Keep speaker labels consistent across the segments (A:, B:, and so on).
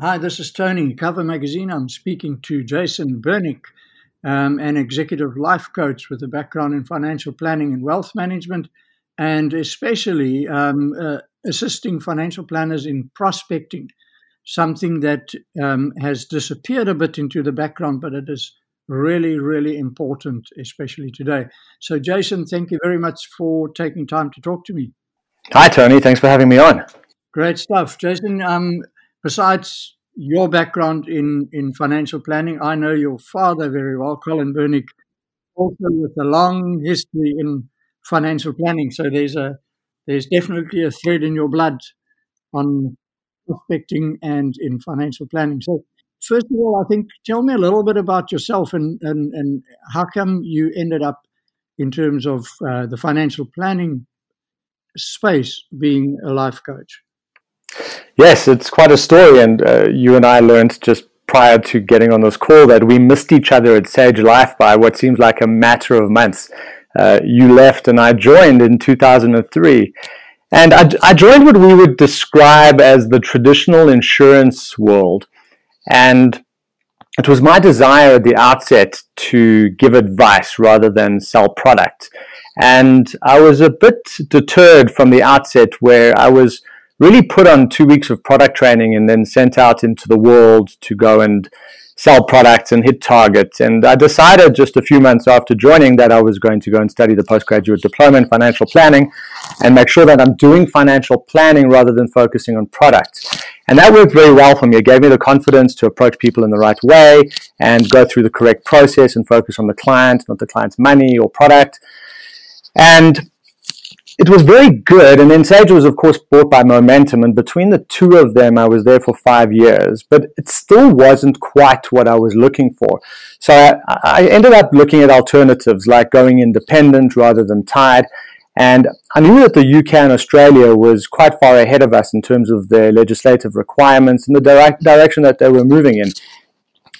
A: Hi, this is Tony, Cover Magazine. I'm speaking to Jason Bernick, um, an executive life coach with a background in financial planning and wealth management, and especially um, uh, assisting financial planners in prospecting, something that um, has disappeared a bit into the background, but it is really, really important, especially today. So, Jason, thank you very much for taking time to talk to me.
B: Hi, Tony. Thanks for having me on.
A: Great stuff. Jason, um, besides your background in, in financial planning, I know your father very well, Colin Bernick, also with a long history in financial planning. So there's a there's definitely a thread in your blood on prospecting and in financial planning. So first of all, I think tell me a little bit about yourself and and, and how come you ended up in terms of uh, the financial planning space being a life coach.
B: Yes, it's quite a story, and uh, you and I learned just prior to getting on this call that we missed each other at Sage Life by what seems like a matter of months. Uh, you left, and I joined in 2003. And I, I, joined what we would describe as the traditional insurance world. And it was my desire at the outset to give advice rather than sell product. And I was a bit deterred from the outset where I was really put on two weeks of product training and then sent out into the world to go and sell products and hit targets. And I decided just a few months after joining that I was going to go and study the postgraduate diploma in financial planning and make sure that I'm doing financial planning rather than focusing on products. And that worked very well for me. It gave me the confidence to approach people in the right way and go through the correct process and focus on the client, not the client's money or product. And it was very good. And then Sage was, of course, bought by Momentum. And between the two of them, I was there for five years. But it still wasn't quite what I was looking for. So I, I ended up looking at alternatives like going independent rather than tied. And I knew that the UK and Australia was quite far ahead of us in terms of their legislative requirements and the direct direction that they were moving in.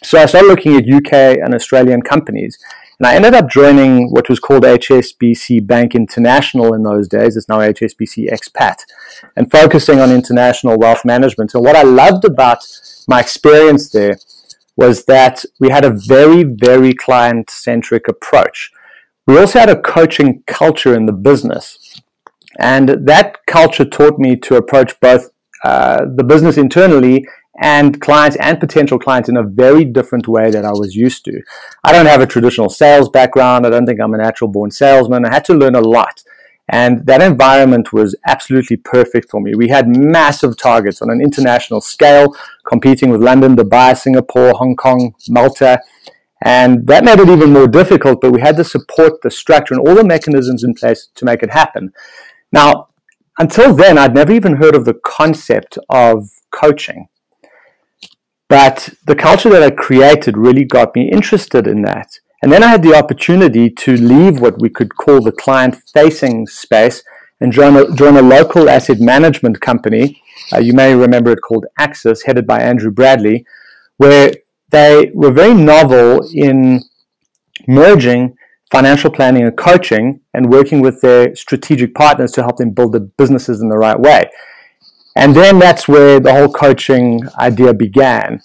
B: So I started looking at UK and Australian companies. And I ended up joining what was called HSBC Bank International in those days. It's now HSBC Expat, and focusing on international wealth management. And what I loved about my experience there was that we had a very, very client centric approach. We also had a coaching culture in the business. And that culture taught me to approach both uh, the business internally and clients and potential clients in a very different way that I was used to. I don't have a traditional sales background. I don't think I'm a natural born salesman. I had to learn a lot. And that environment was absolutely perfect for me. We had massive targets on an international scale, competing with London, Dubai, Singapore, Hong Kong, Malta. And that made it even more difficult, but we had the support, the structure, and all the mechanisms in place to make it happen. Now, until then, I'd never even heard of the concept of coaching. But the culture that I created really got me interested in that. And then I had the opportunity to leave what we could call the client facing space and join a, join a local asset management company. Uh, you may remember it called Axis, headed by Andrew Bradley, where they were very novel in merging financial planning and coaching and working with their strategic partners to help them build the businesses in the right way. And then that's where the whole coaching idea began.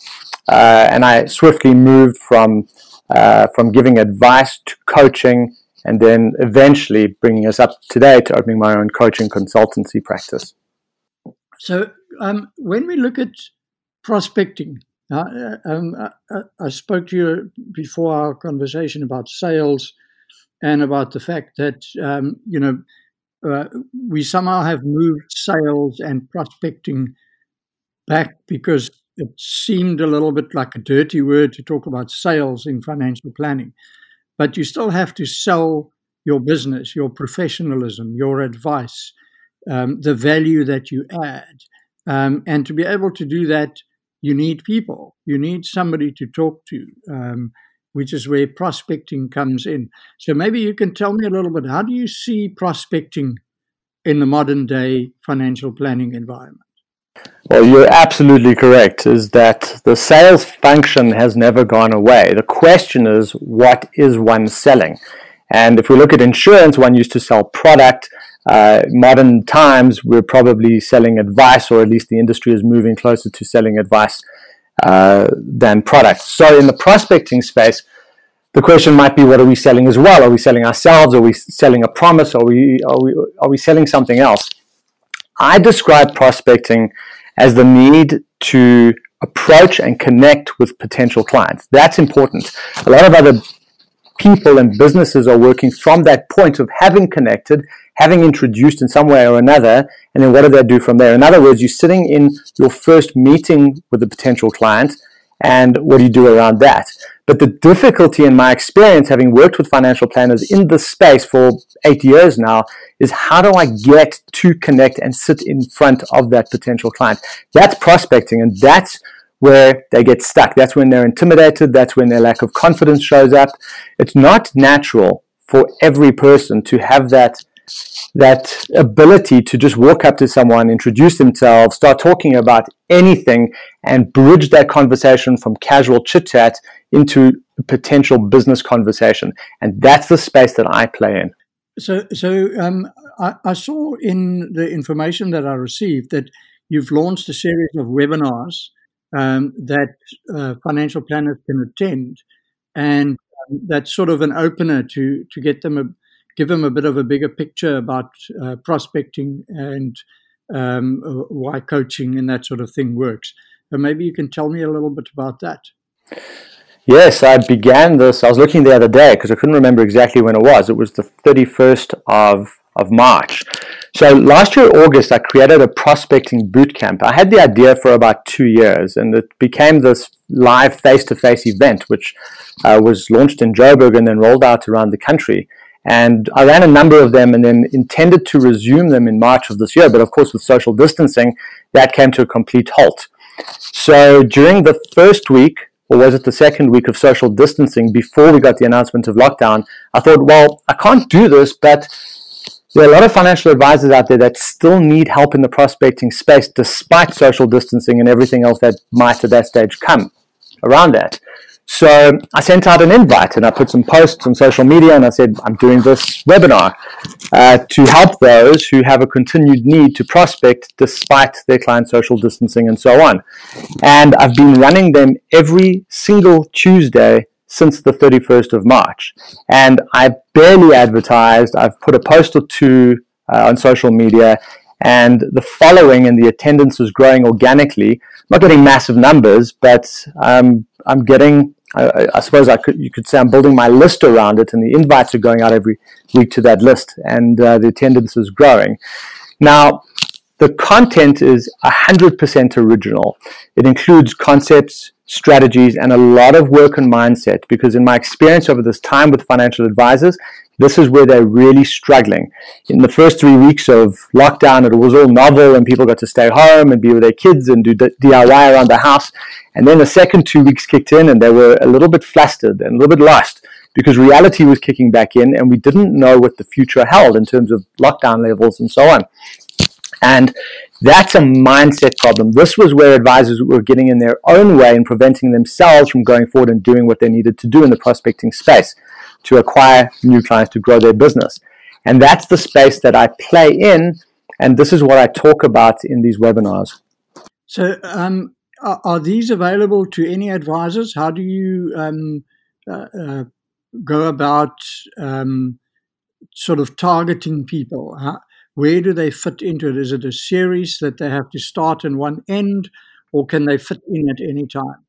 B: Uh, and I swiftly moved from, uh, from giving advice to coaching and then eventually bringing us up today to opening my own coaching consultancy practice.
A: So, um, when we look at prospecting, uh, um, I, uh, uh, I spoke to you before our conversation about sales and about the fact that um, you know uh, we somehow have moved sales and prospecting back because it seemed a little bit like a dirty word to talk about sales in financial planning. But you still have to sell your business, your professionalism, your advice, um, the value that you add. Um, and to be able to do that, you need people. You need somebody to talk to. Um, which is where prospecting comes in. So maybe you can tell me a little bit how do you see prospecting in the modern day financial planning environment?
B: Well, you're absolutely correct, is that the sales function has never gone away. The question is, what is one selling? And if we look at insurance, one used to sell product. Uh, modern times, we're probably selling advice, or at least the industry is moving closer to selling advice uh, than products. So in the prospecting space, the question might be, what are we selling as well? Are we selling ourselves? Are we selling a promise? Are we are we are we selling something else? I describe prospecting as the need to approach and connect with potential clients. That's important. A lot of other people and businesses are working from that point of having connected, having introduced in some way or another, and then what do they do from there? In other words, you're sitting in your first meeting with a potential client, and what do you do around that? But the difficulty in my experience, having worked with financial planners in this space for eight years now, is how do I get to connect and sit in front of that potential client? That's prospecting, and that's where they get stuck. That's when they're intimidated. That's when their lack of confidence shows up. It's not natural for every person to have that that ability to just walk up to someone, introduce themselves, start talking about anything, and bridge that conversation from casual chit chat into potential business conversation. And that's the space that I play in.
A: So, so um, I, I saw in the information that I received that you've launched a series of webinars um, that uh, financial planners can attend, and um, that's sort of an opener to to get them a give them a bit of a bigger picture about uh, prospecting and um, why coaching and that sort of thing works. And maybe you can tell me a little bit about that.
B: Yes, I began this. I was looking the other day because I couldn't remember exactly when it was. It was the 31st of of March. So last year, August, I created a prospecting boot camp. I had the idea for about two years, and it became this live face-to-face event, which uh, was launched in Joburg and then rolled out around the country. And I ran a number of them and then intended to resume them in March of this year. But of course, with social distancing, that came to a complete halt. So during the first week, or was it the second week of social distancing before we got the announcement of lockdown, I thought, well, I can't do this, but there are a lot of financial advisors out there that still need help in the prospecting space despite social distancing and everything else that might at that stage come around that. So I sent out an invite and I put some posts on social media and I said, I'm doing this webinar uh, to help those who have a continued need to prospect despite their client social distancing and so on. And I've been running them every single Tuesday since the 31st of March. And I barely advertised. I've put a post or two uh, on social media and the following and the attendance was growing organically. I'm not getting massive numbers, but um, I'm getting I, I, suppose I could you could say I'm building my list around it, and the invites are going out every week to that list, and uh, the attendance is growing. Now, the content is 100% original. It includes concepts, strategies, and a lot of work and mindset. Because in my experience over this time with financial advisors, this is where they're really struggling. In the first three weeks of lockdown, it was all novel and people got to stay home and be with their kids and do DIY around the house. And then the second two weeks kicked in and they were a little bit flustered and a little bit lost because reality was kicking back in and we didn't know what the future held in terms of lockdown levels and so on. And that's a mindset problem. This was where advisors were getting in their own way and preventing themselves from going forward and doing what they needed to do in the prospecting space to acquire new clients to grow their business. And that's the space that I play in. And this is what I talk about in these webinars.
A: So, um, are, these available to any advisors? How do you um, uh, uh, go about um, sort of targeting people? Where do they fit into it? Is it a series that they have to start in one end, or can they fit in at any time?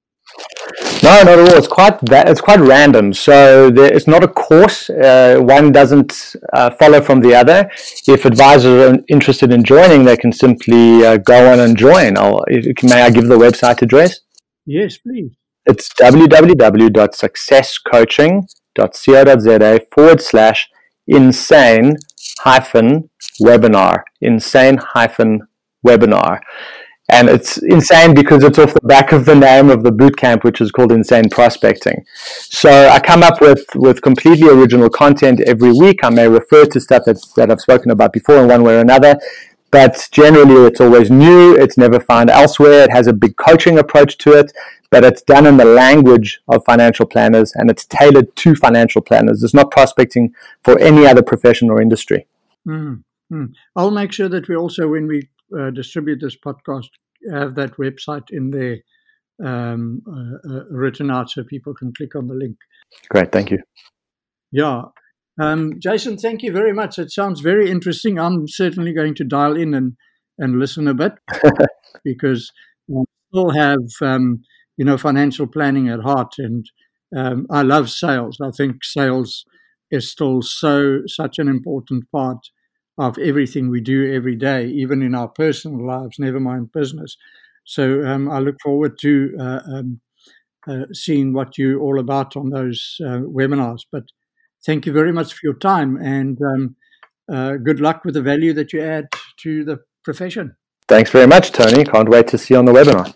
B: No, not at all. It's quite it's quite random. So there, it's not a course. Uh, one doesn't uh, follow from the other. If advisors are interested in joining, they can simply uh, go on and join. I'll, may I give the website address?
A: Yes, please.
B: It's www.successcoaching.co.za forward slash insane hyphen webinar. Insane hyphen webinar and it's insane because it's off the back of the name of the boot camp, which is called Insane Prospecting. So I come up with, with completely original content every week. I may refer to stuff that's, that I've spoken about before in one way or another, but generally it's always new. It's never found elsewhere. It has a big coaching approach to it, but it's done in the language of financial planners and it's tailored to financial planners. It's not prospecting for any other profession or industry.
A: Mm-hmm. I'll make sure that we also, when we uh, distribute this podcast, have that website in there um, uh, uh, written out so people can click on the link.
B: Great, thank you.
A: Yeah. Um, Jason, thank you very much. It sounds very interesting. I'm certainly going to dial in and, and listen a bit because we still have, um, you know, financial planning at heart. And um, I love sales. I think sales is still so, such an important part of everything we do every day, even in our personal lives, never mind business. So um, I look forward to uh, um, uh, seeing what you're all about on those uh, webinars. But thank you very much for your time and um, uh, good luck with the value that you add to the profession.
B: Thanks very much, Tony. Can't wait to see you on the webinar.